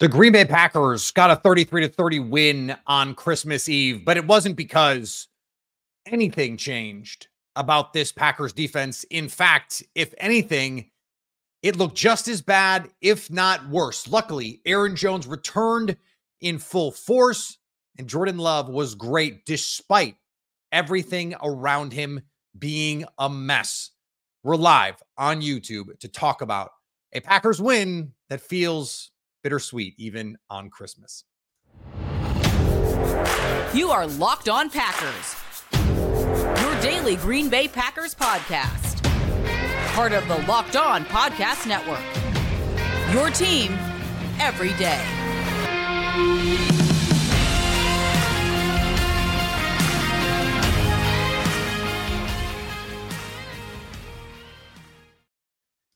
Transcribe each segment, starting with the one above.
The Green Bay Packers got a 33 to 30 win on Christmas Eve, but it wasn't because anything changed about this Packers defense. In fact, if anything, it looked just as bad, if not worse. Luckily, Aaron Jones returned in full force, and Jordan Love was great despite everything around him being a mess. We're live on YouTube to talk about a Packers win that feels bittersweet even on Christmas. You are Locked On Packers, your daily Green Bay Packers podcast. Part of the Locked On Podcast Network. Your team every day.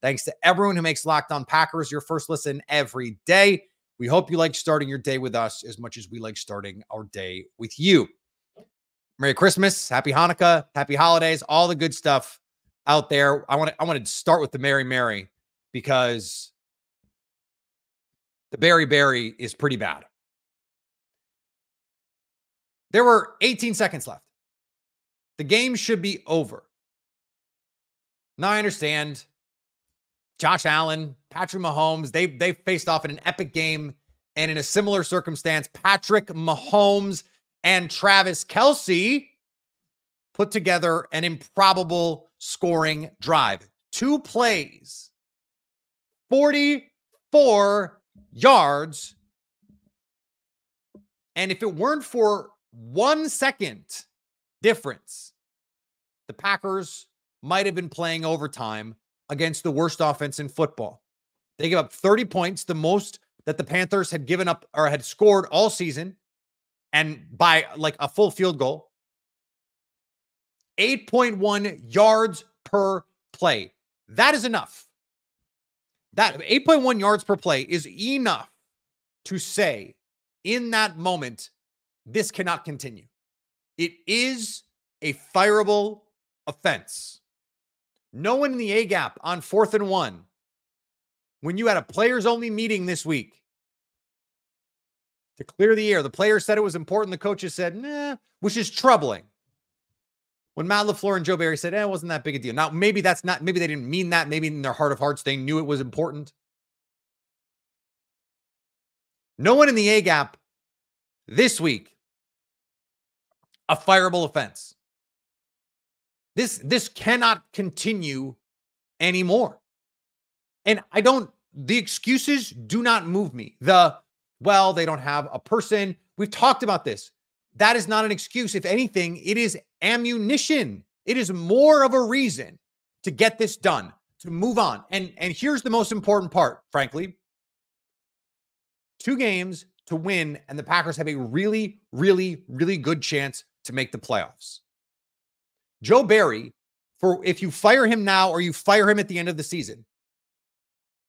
Thanks to everyone who makes Locked On Packers your first listen every day. We hope you like starting your day with us as much as we like starting our day with you. Merry Christmas, Happy Hanukkah, Happy Holidays, all the good stuff out there. I want to I want to start with the Merry Mary because the Berry Berry is pretty bad. There were 18 seconds left. The game should be over. Now I understand Josh Allen, Patrick Mahomes, they they faced off in an epic game. And in a similar circumstance, Patrick Mahomes and Travis Kelce put together an improbable scoring drive. Two plays, 44 yards. And if it weren't for one second difference, the Packers might have been playing overtime against the worst offense in football. They gave up 30 points, the most that the Panthers had given up or had scored all season, and by like a full field goal. 8.1 yards per play. That is enough. That 8.1 yards per play is enough to say in that moment, this cannot continue. It is a fireable offense. No one in the A gap on fourth and one. When you had a players only meeting this week to clear the air, the players said it was important. The coaches said, nah, which is troubling. When Matt LaFleur and Joe Barry said, eh, it wasn't that big a deal. Now, maybe that's not, maybe they didn't mean that. Maybe in their heart of hearts, they knew it was important. No one in the A gap this week, a fireable offense. This this cannot continue anymore. And I don't the excuses do not move me. The well, they don't have a person. We've talked about this. That is not an excuse. If anything, it is ammunition. It is more of a reason to get this done, to move on. And and here's the most important part, frankly. Two games to win and the Packers have a really really really good chance to make the playoffs. Joe Barry, for if you fire him now or you fire him at the end of the season,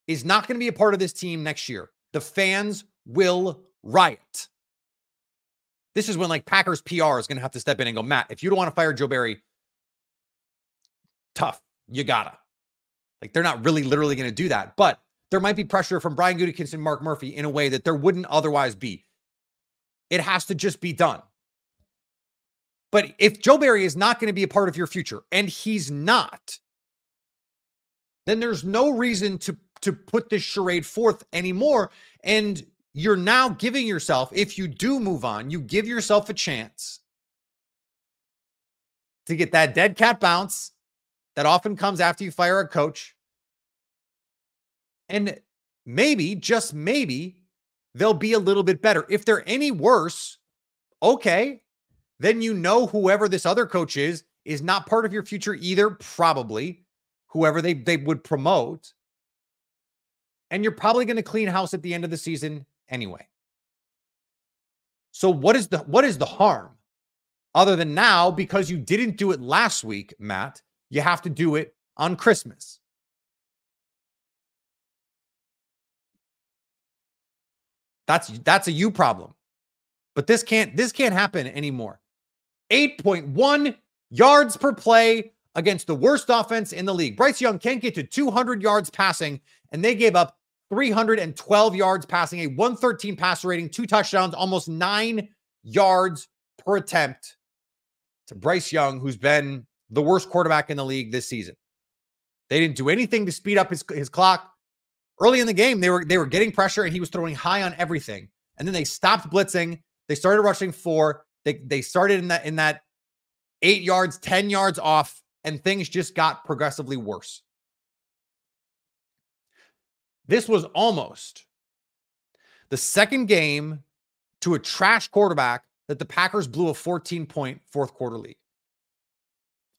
is not going to be a part of this team next year. The fans will riot. This is when like Packers PR is going to have to step in and go, Matt, if you don't want to fire Joe Barry, tough. You gotta. Like they're not really literally going to do that, but there might be pressure from Brian Gutekunst and Mark Murphy in a way that there wouldn't otherwise be. It has to just be done. But if Joe Barry is not going to be a part of your future, and he's not, then there's no reason to to put this charade forth anymore. And you're now giving yourself, if you do move on, you give yourself a chance to get that dead cat bounce that often comes after you fire a coach. And maybe, just maybe, they'll be a little bit better. If they're any worse, okay, then you know whoever this other coach is is not part of your future either, probably whoever they, they would promote. And you're probably going to clean house at the end of the season anyway. So what is the what is the harm? Other than now, because you didn't do it last week, Matt, you have to do it on Christmas. That's that's a you problem. But this can't this can't happen anymore. 8.1 yards per play against the worst offense in the league. Bryce Young can't get to 200 yards passing, and they gave up 312 yards passing, a 113 passer rating, two touchdowns, almost nine yards per attempt to Bryce Young, who's been the worst quarterback in the league this season. They didn't do anything to speed up his, his clock. Early in the game, they were they were getting pressure and he was throwing high on everything. And then they stopped blitzing. They started rushing four. They they started in that in that eight yards, 10 yards off, and things just got progressively worse. This was almost the second game to a trash quarterback that the Packers blew a 14 point fourth quarter lead.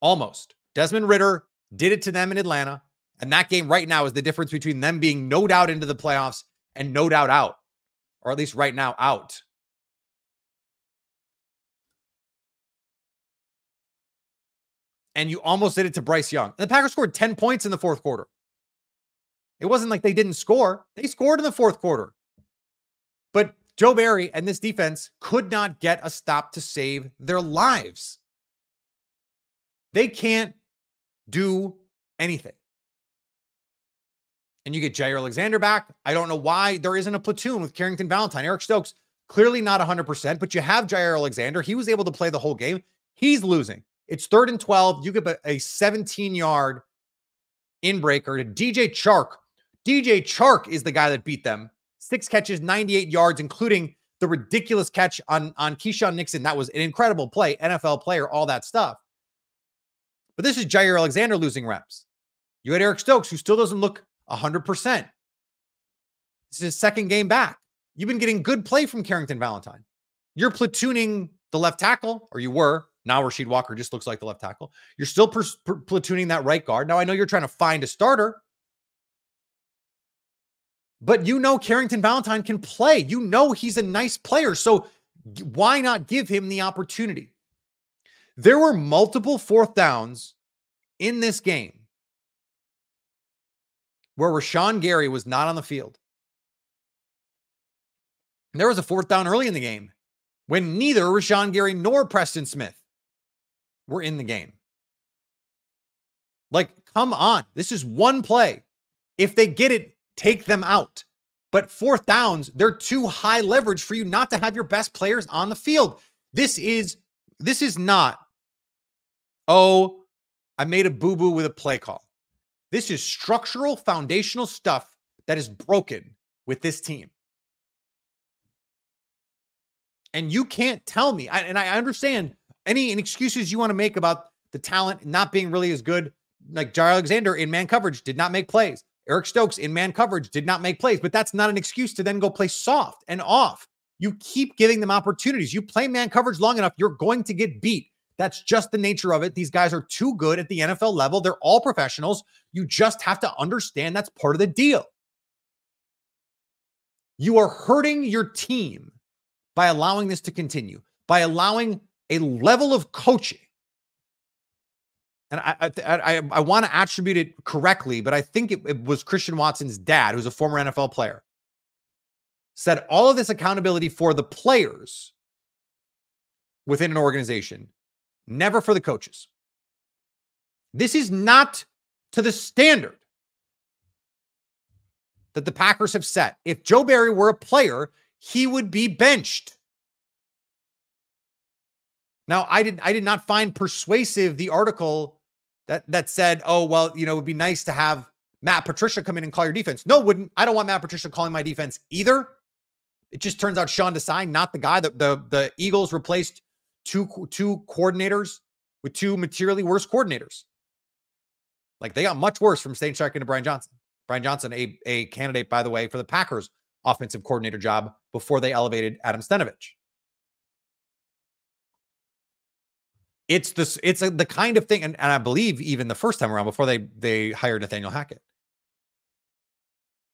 Almost. Desmond Ridder did it to them in Atlanta. And that game right now is the difference between them being no doubt into the playoffs and no doubt out, or at least right now out. And you almost did it to Bryce Young. And the Packers scored 10 points in the fourth quarter. It wasn't like they didn't score, they scored in the fourth quarter. But Joe Barry and this defense could not get a stop to save their lives. They can't do anything. And you get Jaire Alexander back. I don't know why there isn't a platoon with Carrington Valentine. Eric Stokes, clearly not 100%, but you have Jaire Alexander. He was able to play the whole game. He's losing. It's third and 12. You give a 17 yard inbreaker to DJ Chark, DJ Chark is the guy that beat them. Six catches, 98 yards, including the ridiculous catch on, on Keisean Nixon. That was an incredible play, NFL player, all that stuff. But this is Jaire Alexander losing reps. You had Eric Stokes, who still doesn't look 100%. This is his second game back. You've been getting good play from Carrington Valentine. You're platooning the left tackle, or you were. Now Rasheed Walker just looks like the left tackle. You're still per- per- platooning that right guard. Now I know you're trying to find a starter, but you know Carrington Valentine can play. You know he's a nice player. So why not give him the opportunity? There were multiple fourth downs in this game where Rashan Gary was not on the field. And there was a fourth down early in the game when neither Rashan Gary nor Preston Smith were in the game. Like, come on. This is one play. If they get it, take them out. But fourth downs, they're too high leverage for you not to have your best players on the field. This is this is not oh, I made a boo-boo with a play call. This is structural foundational stuff that is broken with this team. And you can't tell me, and I understand any excuses you want to make about the talent not being really as good. Like Jaire Alexander in man coverage did not make plays. Eric Stokes in man coverage did not make plays, but that's not an excuse to then go play soft and off. You keep giving them opportunities. You play man coverage long enough, you're going to get beat. That's just the nature of it. These guys are too good at the NFL level. They're all professionals. You just have to understand that's part of the deal. You are hurting your team by allowing this to continue, by allowing a level of coaching. And I I, I, I want to attribute it correctly, but I think it, it was Christian Watson's dad, who's a former NFL player, said all of this accountability for the players within an organization, never for the coaches. This is not to the standard that the Packers have set. If Joe Barry were a player, he would be benched. Now, I did I did not find persuasive the article that that said, "Oh, well, you know, it would be nice to have Matt Patricia come in and call your defense." No, wouldn't. I don't want Matt Patricia calling my defense either. It just turns out Sean Desai, not the guy that the the Eagles replaced two two coordinators with two materially worse coordinators. Like they got much worse from Shane Steichen to Brian Johnson. Brian Johnson, a, a candidate, by the way, for the Packers offensive coordinator job before they elevated Adam Stenavich. It's this. It's a, the kind of thing, and, and I believe even the first time around before they they hired Nathaniel Hackett.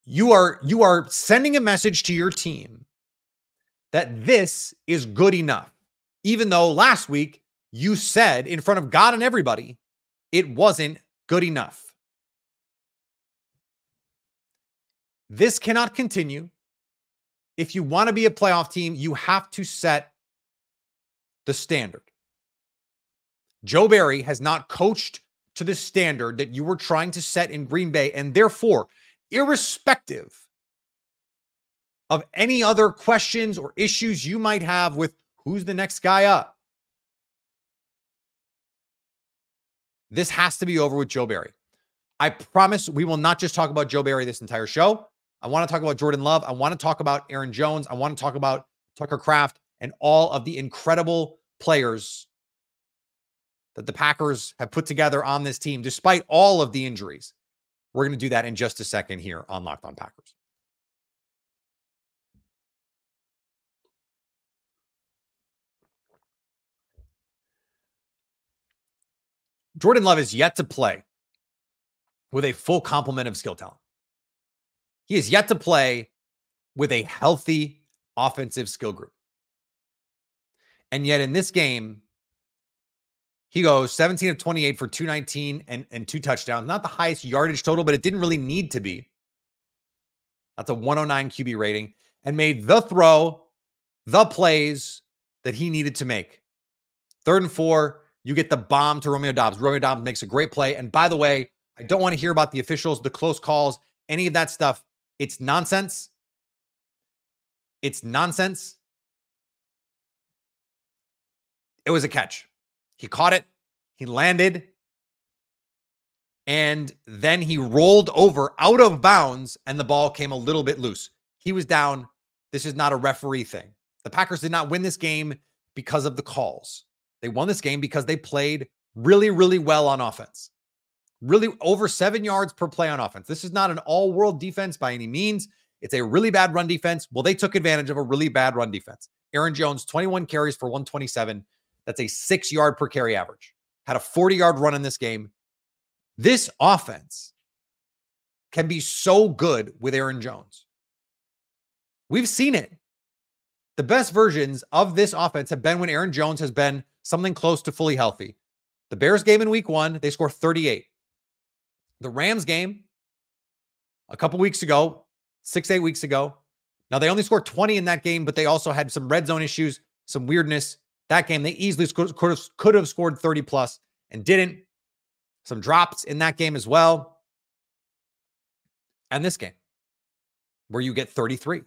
You are you are sending a message to your team that this is good enough, even though last week you said in front of God and everybody it wasn't good enough. This cannot continue. If you want to be a playoff team, you have to set the standard. Joe Barry has not coached to the standard that you were trying to set in Green Bay. And therefore, irrespective of any other questions or issues you might have with who's the next guy up, this has to be over with Joe Barry. I promise we will not just talk about Joe Barry this entire show. I want to talk about Jordan Love. I want to talk about Aaron Jones. I want to talk about Tucker Kraft and all of the incredible players that the Packers have put together on this team, despite all of the injuries. We're going to do that in just a second here on Locked On Packers. Jordan Love is yet to play with a full complement of skill talent. He is yet to play with a healthy offensive skill group. And yet in this game, he goes 17 of 28 for 219 and, and two touchdowns. Not the highest yardage total, but it didn't really need to be. That's a 109 QB rating and made the throw, the plays that he needed to make. Third and four, you get the bomb to Romeo Doubs. Romeo Doubs makes a great play. And by the way, I don't want to hear about the officials, the close calls, any of that stuff. It's nonsense. It's nonsense. It was a catch. He caught it, he landed, and then he rolled over out of bounds, and the ball came a little bit loose. He was down. This is not a referee thing. The Packers did not win this game because of the calls. They won this game because they played really, really well on offense. Really over seven yards per play on offense. This is not an all world defense by any means. It's a really bad run defense. Well, they took advantage of a really bad run defense. Aaron Jones, 21 carries for 127. That's a six yard per carry average. Had a 40 yard run in this game. This offense can be so good with Aaron Jones. We've seen it. The best versions of this offense have been when Aaron Jones has been something close to fully healthy. The Bears game in week one, they score 38. The Rams game a couple weeks ago, six, eight weeks ago. Now they only scored 20 in that game, but they also had some red zone issues, some weirdness. That game, they easily could, have, could have scored 30 plus and didn't. Some drops in that game as well. And this game, where you get 33.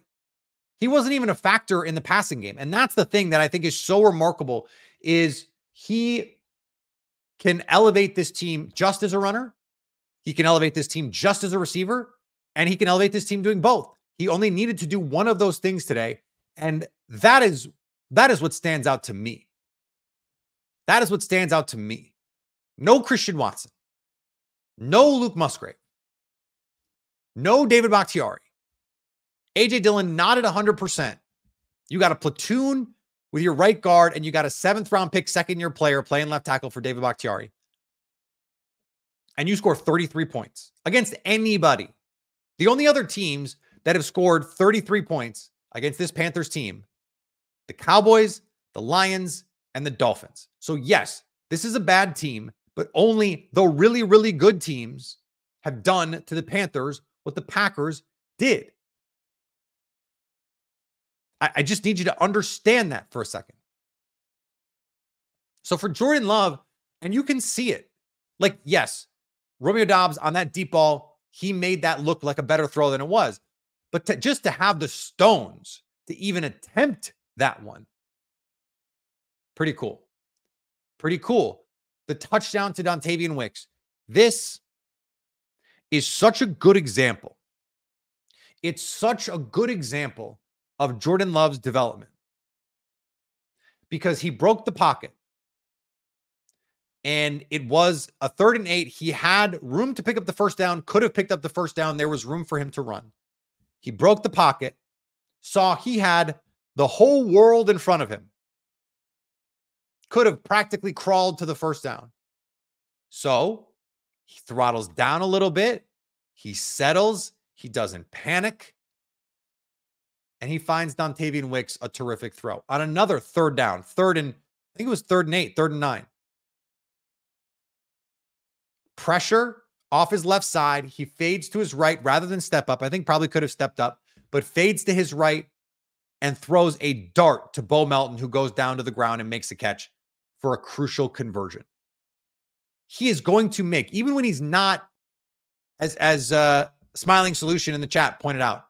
He wasn't even a factor in the passing game. And that's the thing that I think is so remarkable is he can elevate this team just as a runner. He can elevate this team just as a receiver, and he can elevate this team doing both. He only needed to do one of those things today, and that is that is what stands out to me. That is what stands out to me. No Christian Watson. No Luke Musgrave. No David Bakhtiari. AJ Dillon not at 100%. You got a platoon with your right guard and you got a seventh round pick, second year player playing left tackle for David Bakhtiari. And you score 33 points against anybody. The only other teams that have scored 33 points against this Panthers team the Cowboys, the Lions, and the Dolphins. So, yes, this is a bad team, but only the really, really good teams have done to the Panthers what the Packers did. I, I just need you to understand that for a second. So, for Jordan Love, and you can see it, like, yes, Romeo Doubs on that deep ball, he made that look like a better throw than it was. But to, just to have the stones to even attempt that one. Pretty cool. Pretty cool. The touchdown to Dontayvion Wicks. This is such a good example. It's such a good example of Jordan Love's development because he broke the pocket and it was a third and eight. He had room to pick up the first down, could have picked up the first down. There was room for him to run. He broke the pocket, saw he had the whole world in front of him. Could have practically crawled to the first down. So he throttles down a little bit. He settles. He doesn't panic. and he finds Dontayvion Wicks a terrific throw on another third down, third and I think it was third and eight, third and nine. Pressure off his left side. He fades to his right rather than step up. I think probably could have stepped up, but fades to his right and throws a dart to Bo Melton, who goes down to the ground and makes a catch for a crucial conversion. He is going to make, even when he's not, as as uh, smiling solution in the chat pointed out,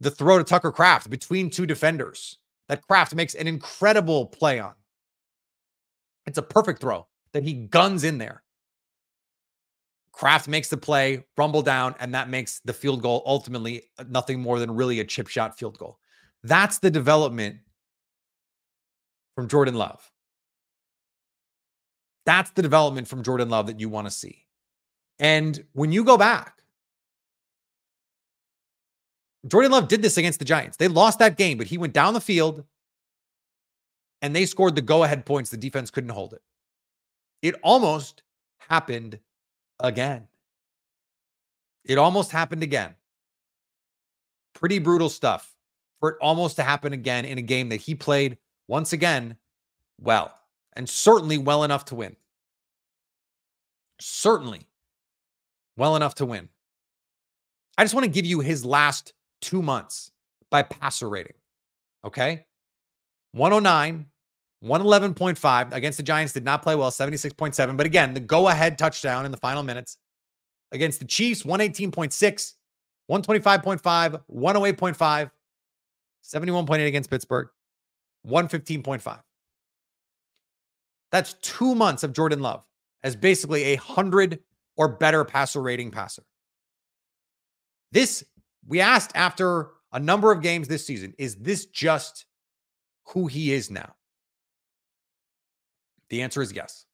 the throw to Tucker Kraft between two defenders that Kraft makes an incredible play on. It's a perfect throw that he guns in there. Kraft makes the play, rumble down, and that makes the field goal ultimately nothing more than really a chip shot field goal. That's the development from Jordan Love. That's the development from Jordan Love that you want to see. And when you go back, Jordan Love did this against the Giants. They lost that game, but he went down the field and they scored the go ahead points. The defense couldn't hold it. It almost happened again. It almost happened again. Pretty brutal stuff for it almost to happen again in a game that he played once again well and certainly well enough to win. Certainly well enough to win. I just want to give you his last two months by passer rating. Okay. 109, 111.5 against the Giants did not play well, 76.7. But again, the go ahead touchdown in the final minutes against the Chiefs, 118.6, 125.5, 108.5, 71.8 against Pittsburgh, 115.5. That's two months of Jordan Love as basically a hundred or better passer rating passer. This we asked after a number of games this season is this just who he is now? The answer is yes.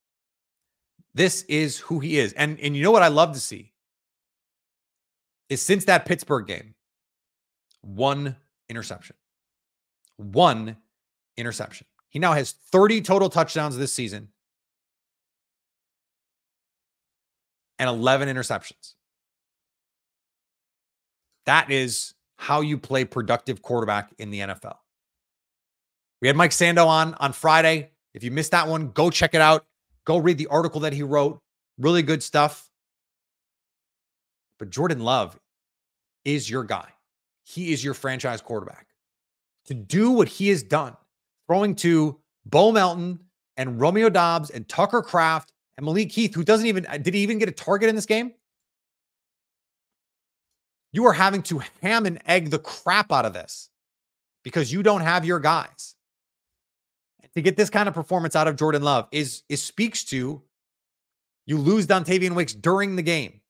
This is who he is. And, and you know what I love to see is since that Pittsburgh game, one interception. One interception. He now has 30 total touchdowns this season and 11 interceptions. That is how you play productive quarterback in the NFL. We had Mike Sando on on Friday. If you missed that one, go check it out. Go read the article that he wrote. Really good stuff. But Jordan Love is your guy. He is your franchise quarterback. To do what he has done, throwing to Bo Melton and Romeo Doubs and Tucker Kraft and Malik Heath, who doesn't even uh, did he even get a target in this game? You are having to ham and egg the crap out of this because you don't have your guys. to get this kind of performance out of Jordan Love is is speaks to you lose Dontayvion Wicks during the game.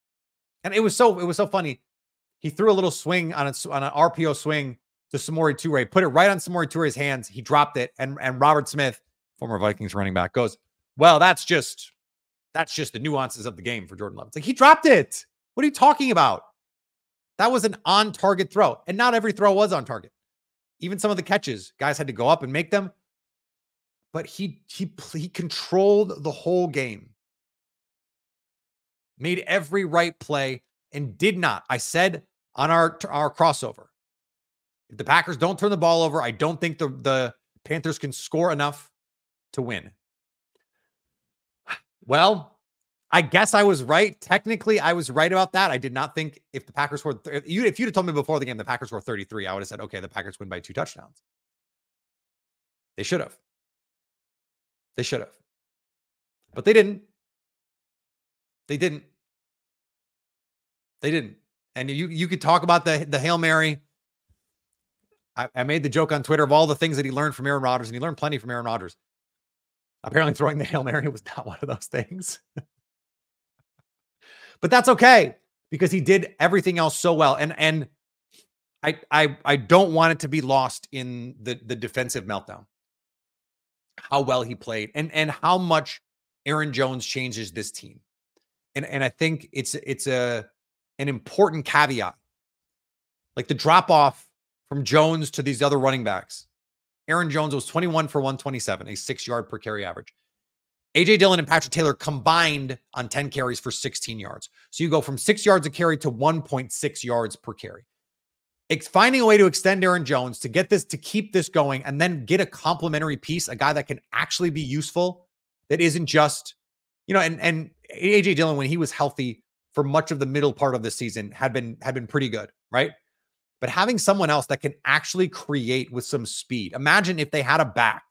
And it was so it was so funny. He threw a little swing on a, on an RPO swing to Samori Toure, put it right on Samori Toure's hands. He dropped it, and and Robert Smith, former Vikings running back, goes, "Well, that's just that's just the nuances of the game for Jordan Love." It's like he dropped it. What are you talking about? That was an on target throw. And not every throw was on target. Even some of the catches, guys had to go up and make them. But he he he controlled the whole game. Made every right play and did not. I said on our our crossover. If the Packers don't turn the ball over, I don't think the the Panthers can score enough to win. Well, I guess I was right. Technically, I was right about that. I did not think if the Packers scored, if, you, if you'd have told me before the game the Packers were 33, I would have said, okay, the Packers win by two touchdowns. They should have. They should have. But they didn't. They didn't. They didn't. And you you could talk about the the Hail Mary. I, I made the joke on Twitter of all the things that he learned from Aaron Rodgers, and he learned plenty from Aaron Rodgers. Apparently, throwing the Hail Mary was not one of those things. But that's okay because he did everything else so well. And and I I I don't want it to be lost in the the defensive meltdown. How well he played and and how much Aaron Jones changes this team. And and I think it's it's a an important caveat. Like the drop off from Jones to these other running backs. Aaron Jones was 21 for 127, a 6 yard per carry average. AJ Dillon and Patrick Taylor combined on 10 carries for 16 yards. So you go from six yards a carry to 1.6 yards per carry. It's finding a way to extend Aaron Jones to get this to keep this going and then get a complementary piece, a guy that can actually be useful that isn't just, you know, and and AJ Dillon when he was healthy for much of the middle part of the season had been had been pretty good, right? But having someone else that can actually create with some speed. Imagine if they had a back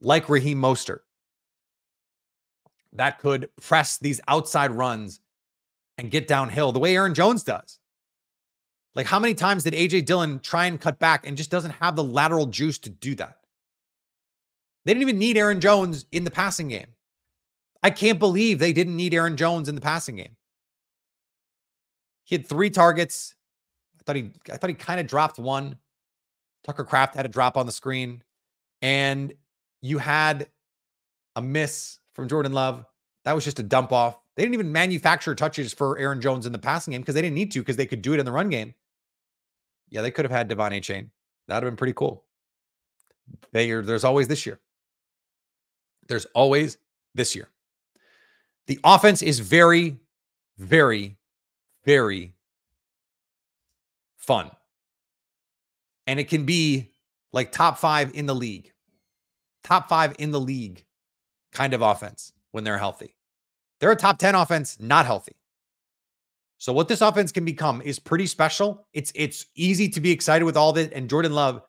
like Raheem Mostert that could press these outside runs and get downhill the way Aaron Jones does. Like, how many times did AJ Dillon try and cut back and just doesn't have the lateral juice to do that? They didn't even need Aaron Jones in the passing game. I can't believe they didn't need Aaron Jones in the passing game. He had three targets. I thought he I thought he kind of dropped one. Tucker Kraft had a drop on the screen. And you had a miss from Jordan Love. That was just a dump off. They didn't even manufacture touches for Aaron Jones in the passing game because they didn't need to because they could do it in the run game. Yeah, they could have had De'Von Achane. That'd have been pretty cool. They are, there's always this year. There's always this year. The offense is very, very, very fun. And it can be like top five in the league, top five in the league kind of offense when they're healthy. They're a top 10 offense, not healthy. So what this offense can become is pretty special. It's it's easy to be excited with all of it. And Jordan Love,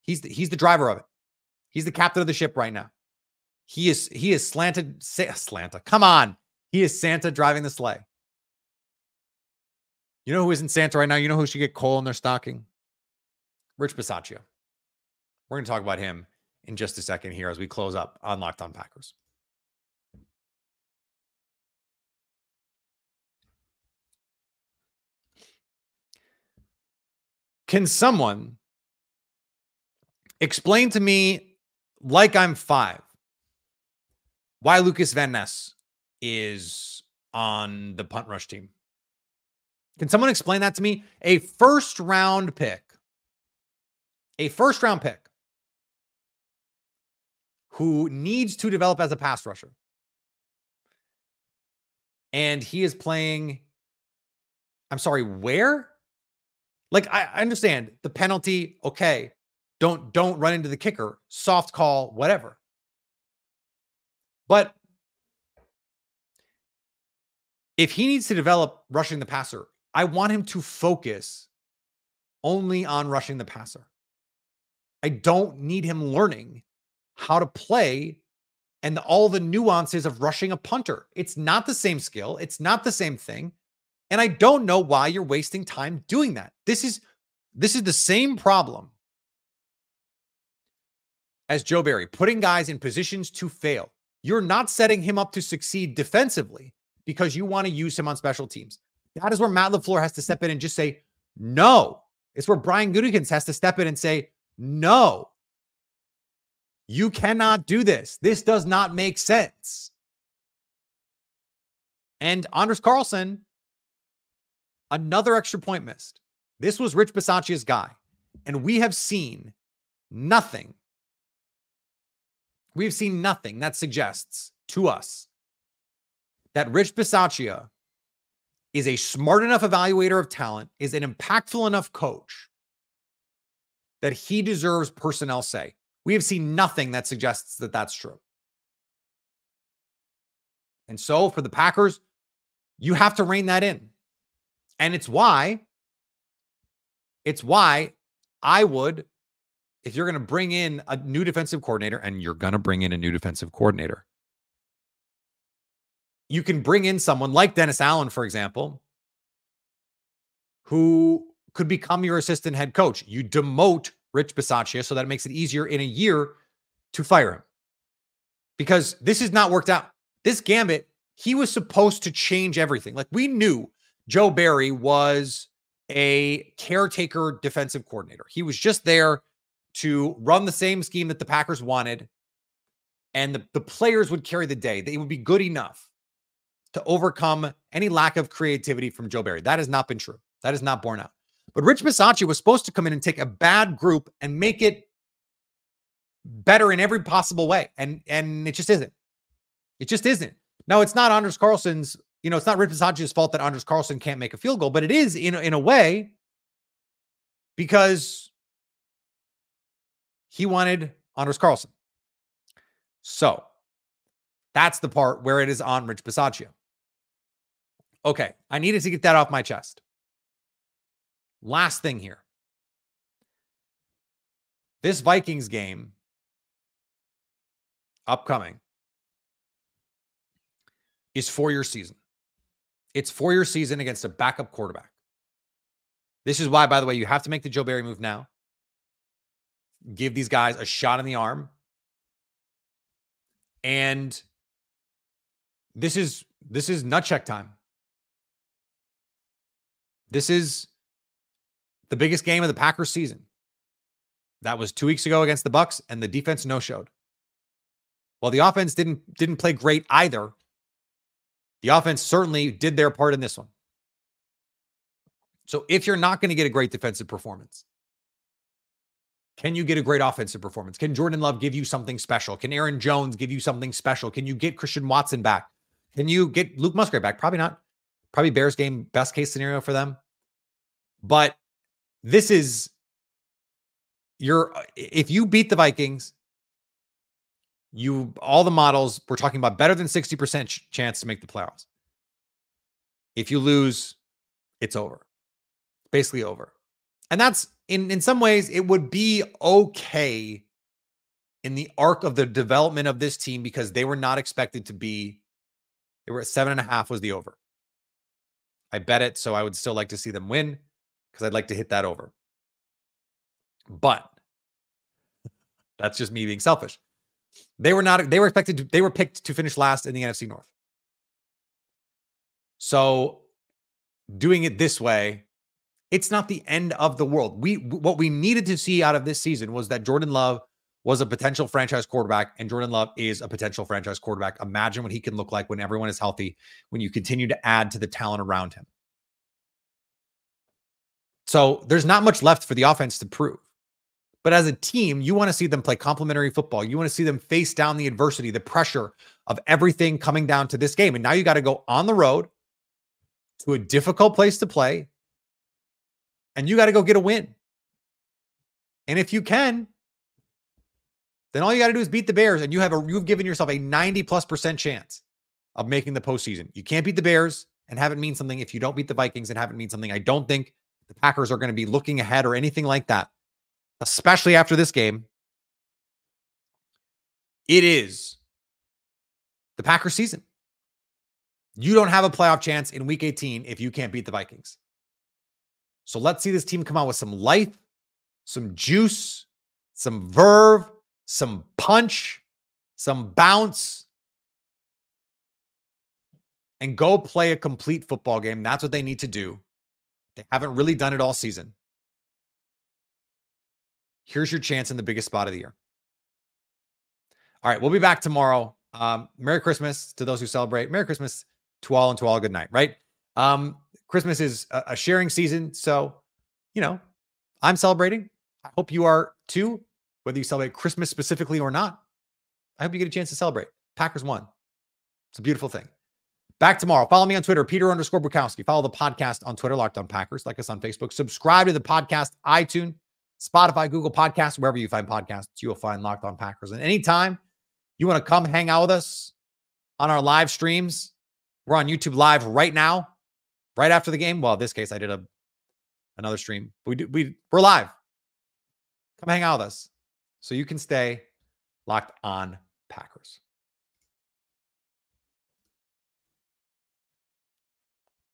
he's the, he's the driver of it. He's the captain of the ship right now. He is he is slanted slanted. Come on, he is Santa driving the sleigh. You know who isn't Santa right now? You know who should get coal in their stocking? Rich Bisaccia. We're going to talk about him in just a second here as we close up on Locked On Packers. Can someone explain to me, like I'm five, why Lukas Van Ness is on the punt rush team? Can someone explain that to me? A first round pick, a first round pick who needs to develop as a pass rusher. And he is playing, I'm sorry, where? Like I, understand the penalty, okay. Don't don't run into the kicker, soft call, whatever. But if he needs to develop rushing the passer, I want him to focus only on rushing the passer. I don't need him learning how to play and all the nuances of rushing a punter. It's not the same skill, it's not the same thing. And I don't know why you're wasting time doing that. This is this is the same problem as Joe Barry, putting guys in positions to fail. You're not setting him up to succeed defensively because you want to use him on special teams. That is where Matt LaFleur has to step in and just say, no. It's where Brian Gutekunst has to step in and say, no. You cannot do this. This does not make sense. And Anders Carlson Another extra point missed. This was Rich Bisaccia's guy. And we have seen nothing. We've seen nothing that suggests to us that Rich Bisaccia is a smart enough evaluator of talent, is an impactful enough coach that he deserves personnel say. We have seen nothing that suggests that that's true. And so for the Packers, you have to rein that in. And it's why, it's why I would, if you're going to bring in a new defensive coordinator, and you're going to bring in a new defensive coordinator, you can bring in someone like Dennis Allen, for example, who could become your assistant head coach. You demote Rich Bisaccia so that it makes it easier in a year to fire him. Because this has not worked out. This gambit, he was supposed to change everything. Like we knew Joe Barry was a caretaker defensive coordinator. He was just there to run the same scheme that the Packers wanted, and the, the players would carry the day. They would be good enough to overcome any lack of creativity from Joe Barry. That has not been true. That is not borne out. But Rich Bisaccia was supposed to come in and take a bad group and make it better in every possible way. And and it just isn't. It just isn't. Now it's not Anders Carlson's you know, it's not Rich Bisaccia's fault that Anders Carlson can't make a field goal, but it is in, in a way because he wanted Anders Carlson. So that's the part where it is on Rich Bisaccia. Okay, I needed to get that off my chest. Last thing here. This Vikings game upcoming is for your season. It's for your season against a backup quarterback. This is why, by the way, you have to make the Joe Barry move now. Give these guys a shot in the arm. And this is this is nut check time. This is the biggest game of the Packers season. That was two weeks ago against the Bucs, and the defense no showed. Well, the offense didn't didn't play great either. The offense certainly did their part in this one. So if you're not going to get a great defensive performance, can you get a great offensive performance? Can Jordan Love give you something special? Can Aaron Jones give you something special? Can you get Christian Watson back? Can you get Luke Musgrave back? Probably not. Probably Bears game, best case scenario for them. But this is your if you beat the Vikings, you all the models we're talking about better than 60% chance to make the playoffs. If you lose, it's over. Basically over. And that's in in some ways it would be okay in the arc of the development of this team because they were not expected to be they were at seven and a half was the over. I bet it, so I would still like to see them win because I'd like to hit that over. But that's just me being selfish. They were not, they were expected to, they were picked to finish last in the NFC North. So doing it this way, it's not the end of the world. We what we needed to see out of this season was that Jordan Love was a potential franchise quarterback, and Jordan Love is a potential franchise quarterback. Imagine what he can look like when everyone is healthy, when you continue to add to the talent around him. So there's not much left for the offense to prove. But as a team, you want to see them play complementary football. You want to see them face down the adversity, the pressure of everything coming down to this game. And now you got to go on the road to a difficult place to play, and you got to go get a win. And if you can, then all you got to do is beat the Bears, and you have a you've given yourself a 90 plus percent chance of making the postseason. You can't beat the Bears and have it mean something if you don't beat the Vikings and have it mean something. I don't think the Packers are going to be looking ahead or anything like that, especially after this game. It is the Packers season. You don't have a playoff chance in week 18 if you can't beat the Vikings. So let's see this team come out with some life, some juice, some verve, some punch, some bounce, and go play a complete football game. That's what they need to do. They haven't really done it all season. Here's your chance in the biggest spot of the year. All right, we'll be back tomorrow. Um, Merry Christmas to those who celebrate. Merry Christmas to all and to all good night, right? Um, Christmas is a, a sharing season. So, you know, I'm celebrating. I hope you are too whether you celebrate Christmas specifically or not. I hope you get a chance to celebrate. Packers won. It's a beautiful thing. Back tomorrow. Follow me on Twitter, Peter underscore Bukowski. Follow the podcast on Twitter, Locked on Packers. Like us on Facebook. Subscribe to the podcast, iTunes, Spotify, Google Podcasts, wherever you find podcasts, you will find Locked on Packers. And anytime you want to come hang out with us on our live streams, we're on YouTube Live right now, right after the game. Well, in this case, I did a another stream. We do, we we're live. Come hang out with us so you can stay locked on Packers.